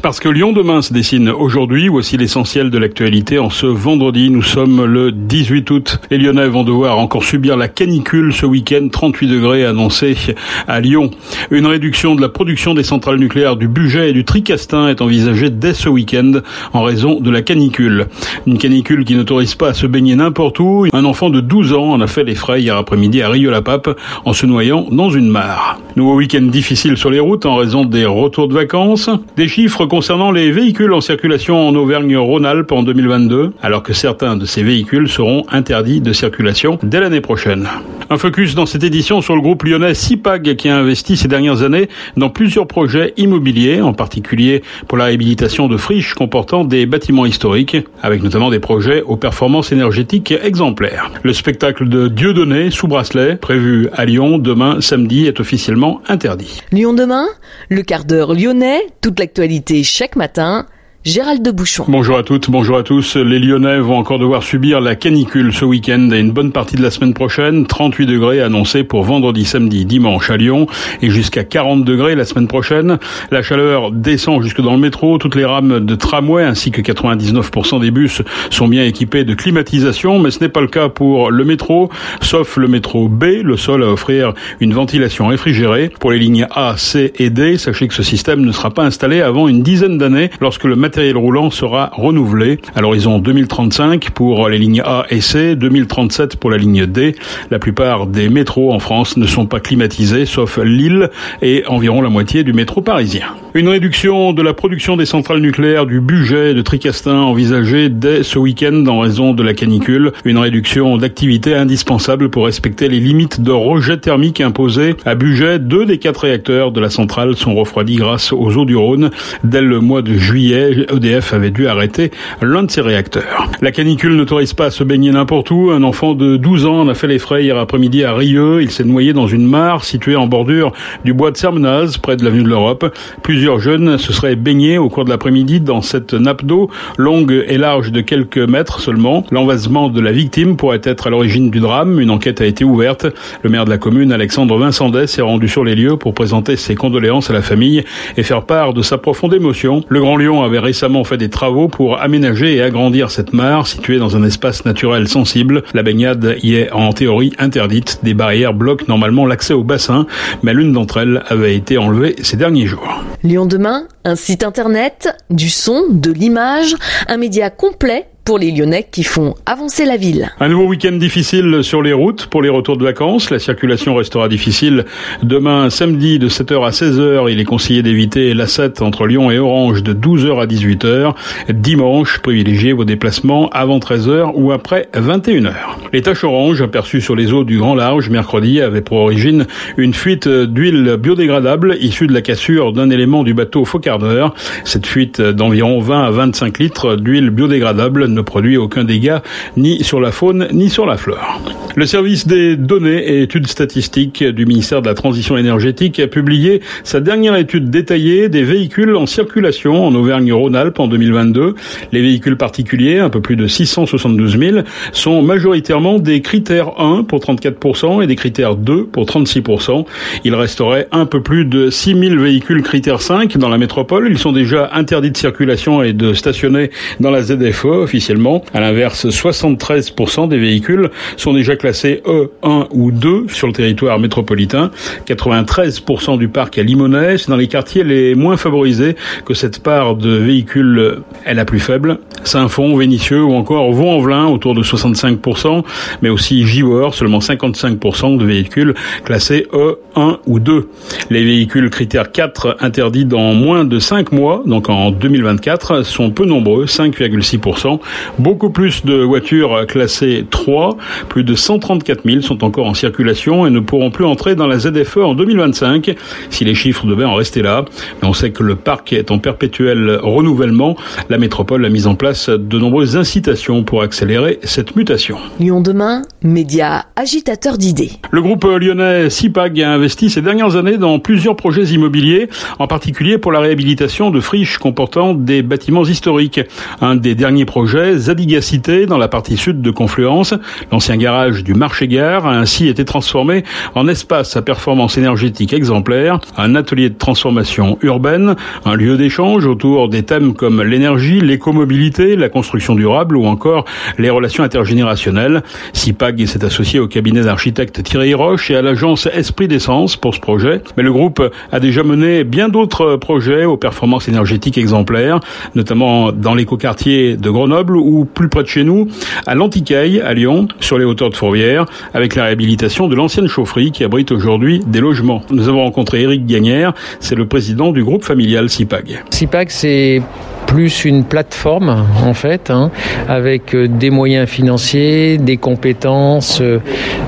Parce que Lyon demain se dessine aujourd'hui, voici l'essentiel de l'actualité. En ce vendredi, nous sommes le 18 août. Les Lyonnais vont devoir encore subir la canicule ce week-end, 38 degrés annoncés à Lyon. Une réduction de la production des centrales nucléaires du budget et du Tricastin est envisagée dès ce week-end en raison de la canicule. Une canicule qui n'autorise pas à se baigner n'importe où. Un enfant de 12 ans en a fait les frais hier après-midi à Rieux-la-Pape en se noyant dans une mare. Nouveau week-end difficile sur les routes en raison des retour de vacances. Des chiffres concernant les véhicules en circulation en Auvergne-Rhône-Alpes en 2022, alors que certains de ces véhicules seront interdits de circulation dès l'année prochaine. Un focus dans cette édition sur le groupe lyonnais CIPAG qui a investi ces dernières années dans plusieurs projets immobiliers, en particulier pour la réhabilitation de friches comportant des bâtiments historiques, avec notamment des projets aux performances énergétiques exemplaires. Le spectacle de Dieudonné sous bracelet, prévu à Lyon demain samedi, est officiellement interdit. Lyon demain, le quart d'heure lyonnais, toute l'actualité chaque matin Gérald de Bouchon. Bonjour à toutes, bonjour à tous. Les Lyonnais vont encore devoir subir la canicule ce week-end et une bonne partie de la semaine prochaine. 38 degrés annoncés pour vendredi, samedi, dimanche à Lyon et jusqu'à 40 degrés la semaine prochaine. La chaleur descend jusque dans le métro. Toutes les rames de tramway ainsi que 99% des bus sont bien équipés de climatisation, mais ce n'est pas le cas pour le métro, sauf le métro B. Le sol à offrir une ventilation réfrigérée. Pour les lignes A, C et D, sachez que ce système ne sera pas installé avant une dizaine d'années lorsque le matériel matériel roulant sera renouvelé à l'horizon 2035 pour les lignes A et C, 2037 pour la ligne D. La plupart des métros en France ne sont pas climatisés, sauf Lille et environ la moitié du métro parisien. Une réduction de la production des centrales nucléaires du budget de Tricastin envisagée dès ce week-end en raison de la canicule. Une réduction d'activité indispensable pour respecter les limites de rejet thermique imposées à budget. Deux des quatre réacteurs de la centrale sont refroidis grâce aux eaux du Rhône. Dès le mois de juillet, EDF avait dû arrêter l'un de ses réacteurs. La canicule n'autorise pas à se baigner n'importe où. Un enfant de 12 ans en a fait les frais hier après-midi à Rieux. Il s'est noyé dans une mare située en bordure du bois de Sermenaz, près de l'avenue de l'Europe. Plusieurs jeunes se seraient baignés au cours de l'après-midi dans cette nappe d'eau, longue et large de quelques mètres seulement. L'envasement de la victime pourrait être à l'origine du drame. Une enquête a été ouverte. Le maire de la commune, Alexandre Vincendès, s'est rendu sur les lieux pour présenter ses condoléances à la famille et faire part de sa profonde émotion. Le Grand Lyon avait récemment fait des travaux pour aménager et agrandir cette mare située dans un espace naturel sensible. La baignade y est en théorie interdite. Des barrières bloquent normalement l'accès au bassin, mais l'une d'entre elles avait été enlevée ces derniers jours. Lyon demain, un site internet, du son, de l'image, un média complet pour les Lyonnais qui font avancer la ville. Un nouveau week-end difficile sur les routes pour les retours de vacances. La circulation restera difficile demain samedi de 7h à 16h. Il est conseillé d'éviter la 7 entre Lyon et Orange de 12h à 18h. Dimanche, privilégiez vos déplacements avant 13h ou après 21h. Les taches oranges aperçues sur les eaux du Grand Large mercredi avaient pour origine une fuite d'huile biodégradable issue de la cassure d'un élément du bateau Focardeur. Cette fuite d'environ 20 à 25 litres d'huile biodégradable produit aucun dégât ni sur la faune ni sur la flore. Le service des données et études statistiques du ministère de la Transition énergétique a publié sa dernière étude détaillée des véhicules en circulation en Auvergne-Rhône-Alpes en 2022. Les véhicules particuliers, un peu plus de 672 000, sont majoritairement des critères 1 pour 34% et des critères 2 pour 36%. Il resterait un peu plus de 6 000 véhicules critères 5 dans la métropole. Ils sont déjà interdits de circulation et de stationner dans la ZFE officielle à l'inverse, 73% des véhicules sont déjà classés E1 ou 2 sur le territoire métropolitain. 93% du parc à Limonest, dans les quartiers les moins favorisés que cette part de véhicules est la plus faible. Saint-Fond, Vénissieux ou encore Vaux-en-Velin autour de 65%, mais aussi Givors, seulement 55% de véhicules classés E1 ou 2. Les véhicules critères 4 interdits dans moins de 5 mois, donc en 2024, sont peu nombreux, 5,6%. Beaucoup plus de voitures classées 3, plus de 134 000 sont encore en circulation et ne pourront plus entrer dans la ZFE en 2025 si les chiffres devaient en rester là. Mais on sait que le parc est en perpétuel renouvellement. La métropole a mis en place de nombreuses incitations pour accélérer cette mutation. Lyon demain, média agitateur d'idées. Le groupe lyonnais CIPAG a investi ces dernières années dans plusieurs projets immobiliers, en particulier pour la réhabilitation de friches comportant des bâtiments historiques. Un des derniers projets Zadigacité dans la partie sud de Confluence. L'ancien garage du marché-gare a ainsi été transformé en espace à performance énergétique exemplaire, un atelier de transformation urbaine, un lieu d'échange autour des thèmes comme l'énergie, l'écomobilité, la construction durable ou encore les relations intergénérationnelles. CIPAG s'est associé au cabinet d'architecte Thierry Roche et à l'agence Esprit d'essence pour ce projet, mais le groupe a déjà mené bien d'autres projets aux performances énergétiques exemplaires, notamment dans l'écoquartier de Grenoble ou plus près de chez nous, à l'Antiquaille, à Lyon, sur les hauteurs de Fourvière, avec la réhabilitation de l'ancienne chaufferie qui abrite aujourd'hui des logements. Nous avons rencontré Eric Gagnère, c'est le président du groupe familial CIPAG. CIPAG, c'est plus une plateforme en fait, hein, avec euh, des moyens financiers, des compétences, euh,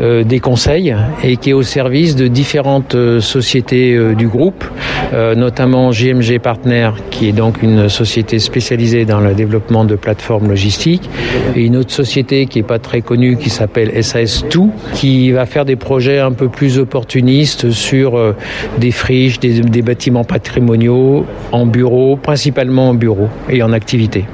euh, des conseils, et qui est au service de différentes sociétés du groupe, notamment JMG Partner, qui est donc une société spécialisée dans le développement de plateformes logistiques, et une autre société qui est pas très connue qui s'appelle SAS2, qui va faire des projets un peu plus opportunistes sur des friches, des, des bâtiments patrimoniaux en bureau, principalement en bureau et en activité.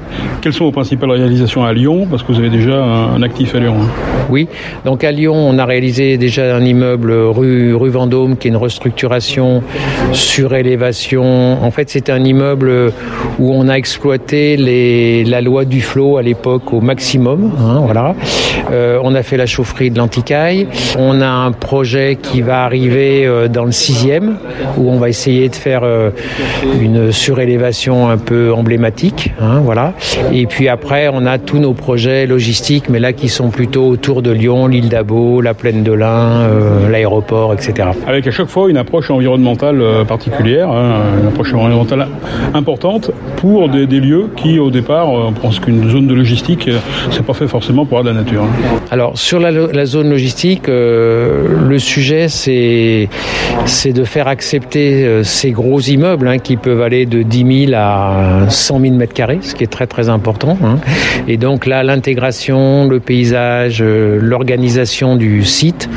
Quelles sont vos principales réalisations à Lyon Parce que vous avez déjà un, actif à Lyon. Hein? Oui, donc à Lyon, on a réalisé déjà un immeuble rue, rue Vendôme qui est une restructuration, surélévation. En fait, c'est un immeuble où on a exploité les, la loi du flot à l'époque au maximum. Hein, voilà. Euh, on a fait la chaufferie de l'Anticaille. On a un projet qui va arriver euh, dans le sixième où on va essayer de faire euh, une surélévation un peu emblématique. Hein, voilà. Et puis après, on a tous nos projets logistiques, mais là qui sont plutôt autour de Lyon, l'île d'Abo, la plaine de l'Ain, l'aéroport, etc. Avec à chaque fois une approche environnementale particulière, hein, une approche environnementale importante pour des, lieux qui, au départ, on pense qu'une zone de logistique, c'est pas fait forcément pour avoir de la nature. Alors sur la, zone logistique, euh, le sujet c'est c'est de faire accepter euh, ces gros immeubles hein, qui peuvent aller de 10 000 à 100 000 mètres carrés, ce qui est très très important. Hein. Et donc là, l'intégration, le paysage, euh, l'organisation du site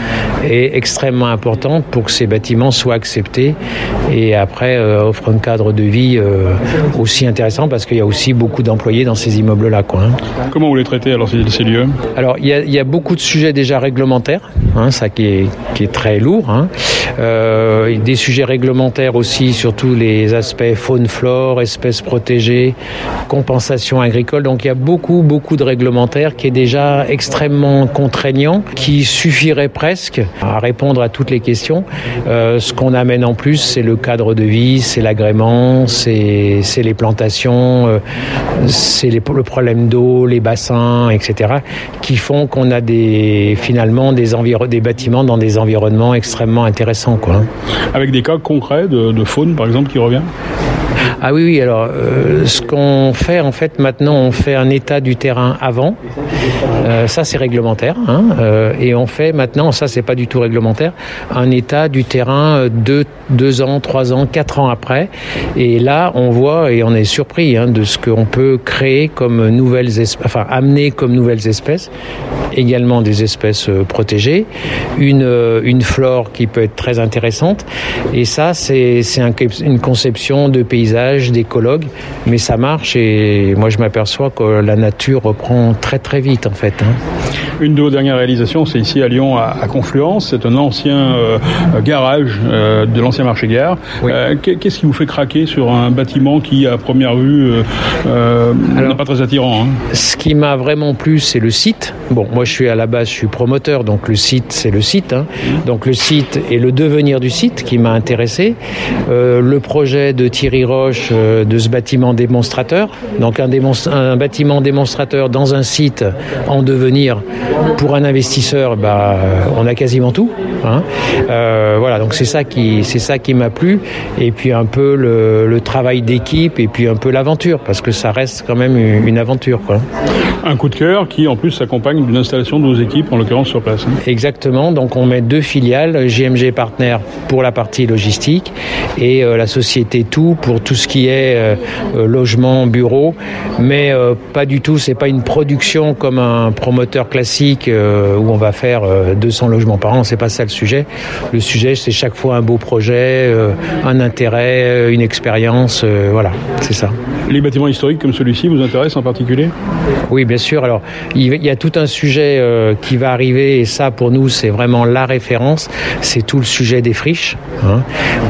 est extrêmement importante pour que ces bâtiments soient acceptés et après offrent un cadre de vie aussi intéressant parce qu'il y a aussi beaucoup d'employés dans ces immeubles-là. Quoi, hein. Comment vous les traitez alors ces lieux? Alors il y, a, beaucoup de sujets déjà réglementaires, hein, ça qui est, qui est très lourd. Euh, des sujets réglementaires aussi sur tous les aspects faune-flore, espèces protégées, compensation agricole. Donc il y a beaucoup, beaucoup de réglementaires qui est déjà extrêmement contraignant, qui suffirait presque à répondre à toutes les questions. Euh, ce qu'on amène en plus, c'est le cadre de vie, c'est l'agrément, c'est les plantations, euh, c'est le problème d'eau, les bassins, etc., qui font qu'on a finalement des, bâtiments dans des environnements extrêmement intéressants. Avec des cas concrets de, de faune, par exemple, qui revient ah oui, oui. Alors, euh, ce qu'on fait, en fait, maintenant, on fait un état du terrain avant. Euh, ça, c'est réglementaire. Hein, euh, et on fait maintenant, ça, c'est pas du tout réglementaire, un état du terrain deux, deux ans, trois ans, quatre ans après. Et là, on voit et on est surpris hein, de ce qu'on peut créer comme nouvelles espèces, enfin, amener comme nouvelles espèces, également des espèces protégées, une, une flore qui peut être très intéressante. Et ça, c'est un, une conception de paysage d'écologues, mais ça marche et moi je m'aperçois que la nature reprend très très vite en fait. Hein. Une de vos dernières réalisations, c'est ici à Lyon, à, Confluence. C'est un ancien euh, garage euh, de l'ancien marché-gare. Euh, qu'est-ce qui vous fait craquer sur un bâtiment qui, à première vue, n'est pas très attirant hein? Ce qui m'a vraiment plu, c'est le site. Bon, moi je suis à la base, je suis promoteur, donc le site, c'est le site. Hein. Donc le site et le devenir du site qui m'a intéressé. le projet de Thierry Roche de ce bâtiment démonstrateur. Donc un, un, bâtiment démonstrateur dans un site en devenir pour un investisseur, bah, on a quasiment tout. Hein. Euh, voilà, donc c'est ça qui c'est ça qui m'a plu. Et puis un peu le, travail d'équipe et puis un peu l'aventure parce que ça reste quand même une, aventure. Quoi. Un coup de cœur qui en plus s'accompagne d'une installation de nos équipes en l'occurrence sur place. Hein. Exactement. Donc on met deux filiales, GMG Partner pour la partie logistique et euh, la société Tout pour tout ce qui est euh, euh, logement, bureau, mais euh, pas du tout. C'est pas une production comme un promoteur secteur classique euh, où on va faire 200 logements par an, c'est pas ça le sujet. Le sujet, c'est chaque fois un beau projet, un intérêt, une expérience, voilà, c'est ça. Les bâtiments historiques comme celui-ci vous intéressent en particulier? Oui, bien sûr. Alors, il y a tout un sujet qui va arriver et ça, pour nous, c'est vraiment la référence. C'est tout le sujet des friches, hein,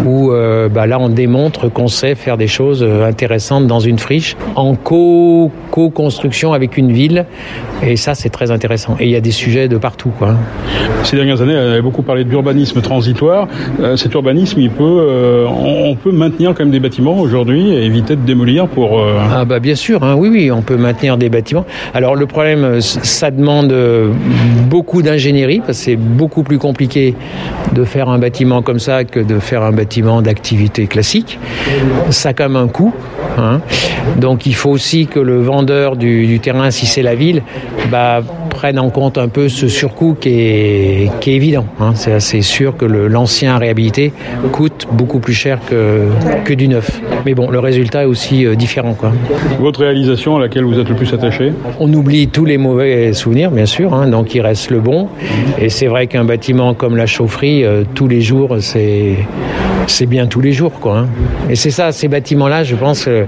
où bah, là, on démontre qu'on sait faire des choses intéressantes dans une friche en co-construction avec une ville. Et ça, c'est très intéressant. Et il y a des sujets de partout. Quoi. Ces dernières années, on avait beaucoup parlé d'urbanisme transitoire. Euh, cet urbanisme, il peut, euh, on peut maintenir quand même des bâtiments aujourd'hui et éviter de démolir pour. Euh, ah bah bien sûr, hein, oui, oui, on peut maintenir des bâtiments. Alors le problème, ça demande beaucoup d'ingénierie parce que c'est beaucoup plus compliqué de faire un bâtiment comme ça que de faire un bâtiment d'activité classique. Ça a quand même un coût. Hein. Donc il faut aussi que le vendeur du, terrain, si c'est la ville, bah, prenne en compte un peu ce surcoût qui est, qui est évident. Hein. C'est assez sûr que l'ancien réhabilité coûte beaucoup plus cher que, que du neuf. Mais bon, le résultat est aussi euh, différent. Quoi. Votre réalisation à laquelle vous êtes le plus attaché? On oublie tous les mauvais souvenirs, bien sûr, hein, donc il reste le bon. Et c'est vrai qu'un bâtiment comme la chaufferie, euh, tous les jours, c'est c'est bien tous les jours. Quoi, hein. Et c'est ça, ces bâtiments-là, je pense, euh,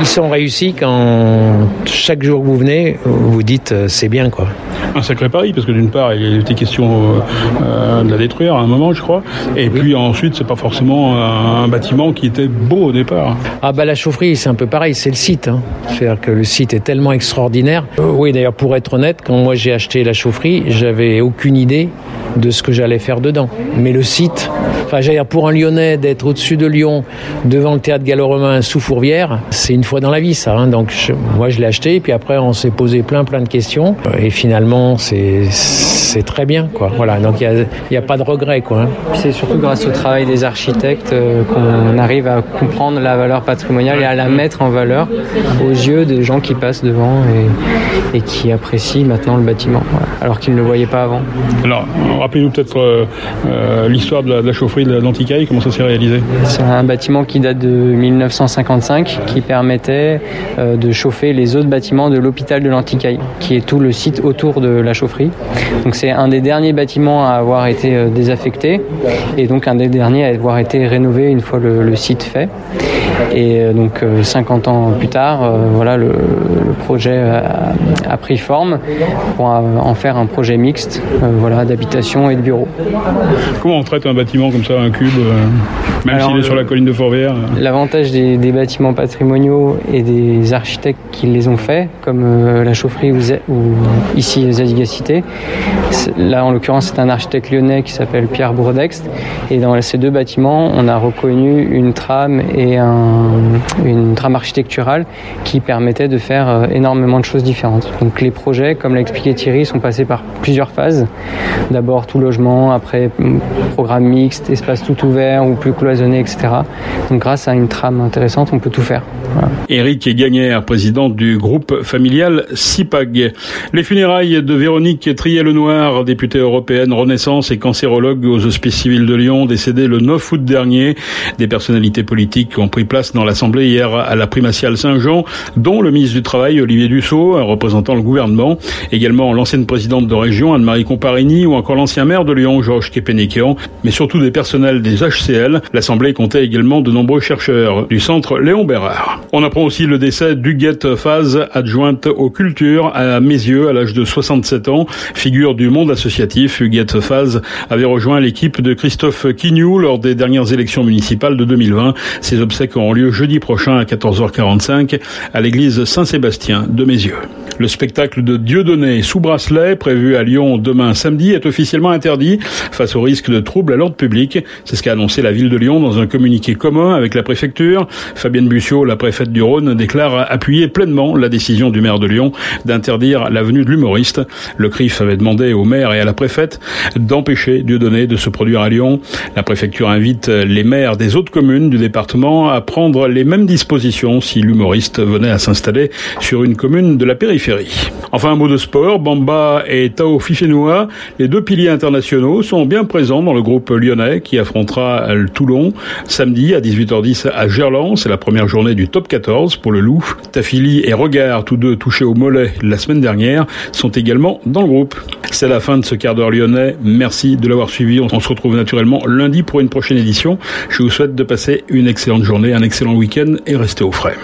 ils sont réussis quand chaque jour que vous venez, vous dites euh, c'est bien. quoi. Un sacré pari, parce que d'une part, il était question euh, de la détruire à un moment, je crois. Et puis ensuite, c'est pas forcément un, bâtiment qui était beau au départ. Ah bah la chaufferie, c'est un peu pareil, c'est le site. Hein. C'est-à-dire que le site est tellement extraordinaire. oui, d'ailleurs, pour être honnête, quand moi j'ai acheté la chaufferie, j'avais aucune idée de ce que j'allais faire dedans. Mais le site, enfin, j'allais pour un Lyonnais d'être au-dessus de Lyon, devant le théâtre gallo-romain sous Fourvière, c'est une fois dans la vie, ça. Hein. Donc, moi, je l'ai acheté, et puis après, on s'est posé plein, plein de questions. Et finalement, c'est c'est très bien, quoi. Voilà, donc il n'y a, a, pas de regret, quoi. Hein. C'est surtout grâce au travail des architectes euh, qu'on arrive à comprendre la valeur patrimoniale et à la mettre en valeur aux yeux des gens qui passent devant et, et qui apprécient maintenant le bâtiment, alors qu'ils ne le voyaient pas avant. Alors, rappelez-nous peut-être euh, euh, l'histoire de, la chaufferie de l'Anticaille, comment ça s'est réalisé? C'est un bâtiment qui date de 1955, qui permettait de chauffer les autres bâtiments de l'hôpital de l'Anticaille, qui est tout le site autour de la chaufferie. Donc c'est un des derniers bâtiments à avoir été euh, désaffecté et donc un des derniers à avoir été rénové une fois le, site fait. Et euh, donc 50 euh, ans plus tard, voilà, le, projet a, pris forme pour en faire un projet mixte voilà, d'habitation et de bureaux. Comment on traite un bâtiment comme ça, un cube, même s'il est sur la colline de Fourvière L'avantage des, bâtiments patrimoniaux et des architectes qui les ont faits, comme la chaufferie ou, ou ici les Adigacité, Là, en l'occurrence, c'est un architecte lyonnais qui s'appelle Pierre Bourdext. Et dans ces deux bâtiments, on a reconnu une trame et une trame architecturale qui permettait de faire euh, énormément de choses différentes. Donc les projets, comme l'a expliqué Thierry, sont passés par plusieurs phases. D'abord tout logement, après mm, programme mixte, espace tout ouvert ou plus cloisonné, etc. Donc grâce à une trame intéressante, on peut tout faire. Éric Gagnère, président du groupe familial CIPAG. Les funérailles de Véronique Trier-Lenoir, députée européenne Renaissance et cancérologue aux Hospices civils de Lyon, décédée le 9 août dernier. Des personnalités politiques ont pris place dans l'Assemblée hier à la primatiale Saint-Jean, dont le ministre du Travail Olivier Dussault, représentant le gouvernement, également l'ancienne présidente de région Anne-Marie Comparini ou encore l'ancien maire de Lyon Georges Kepenekian, mais surtout des personnels des HCL. L'Assemblée comptait également de nombreux chercheurs du centre Léon Bérard. On apprend aussi le décès d'Huguette Faz, adjointe aux cultures à Mézieux à l'âge de 67 ans. Figure du monde associatif, Huguette Faz avait rejoint l'équipe de Christophe Quignou lors des dernières élections municipales de 2020. Ces obsèques auront lieu jeudi prochain à 14h45 à l'église Saint-Sébastien de Mézieux. Le spectacle de Dieudonné sous bracelet, prévu à Lyon demain samedi, est officiellement interdit face au risque de troubles à l'ordre public. C'est ce qu'a annoncé la ville de Lyon dans un communiqué commun avec la préfecture. Fabienne Bussiot, la préfète du Rhône, déclare appuyer pleinement la décision du maire de Lyon d'interdire la venue de l'humoriste. Le CRIF avait demandé au maire et à la préfète d'empêcher Dieudonné de se produire à Lyon. La préfecture invite les maires des autres communes du département à prendre les mêmes dispositions si l'humoriste venait à s'installer sur une commune de la périphérie Enfin, un mot de sport. Bamba et Tao Fifenoa, les deux piliers internationaux, sont bien présents dans le groupe lyonnais qui affrontera le Toulon samedi à 18h10 à Gerland. C'est la première journée du top 14 pour le Loup. Tafili et Regard, tous deux touchés au mollet la semaine dernière, sont également dans le groupe. C'est la fin de ce quart d'heure lyonnais. Merci de l'avoir suivi. On se retrouve naturellement lundi pour une prochaine édition. Je vous souhaite de passer une excellente journée, un excellent week-end et restez au frais.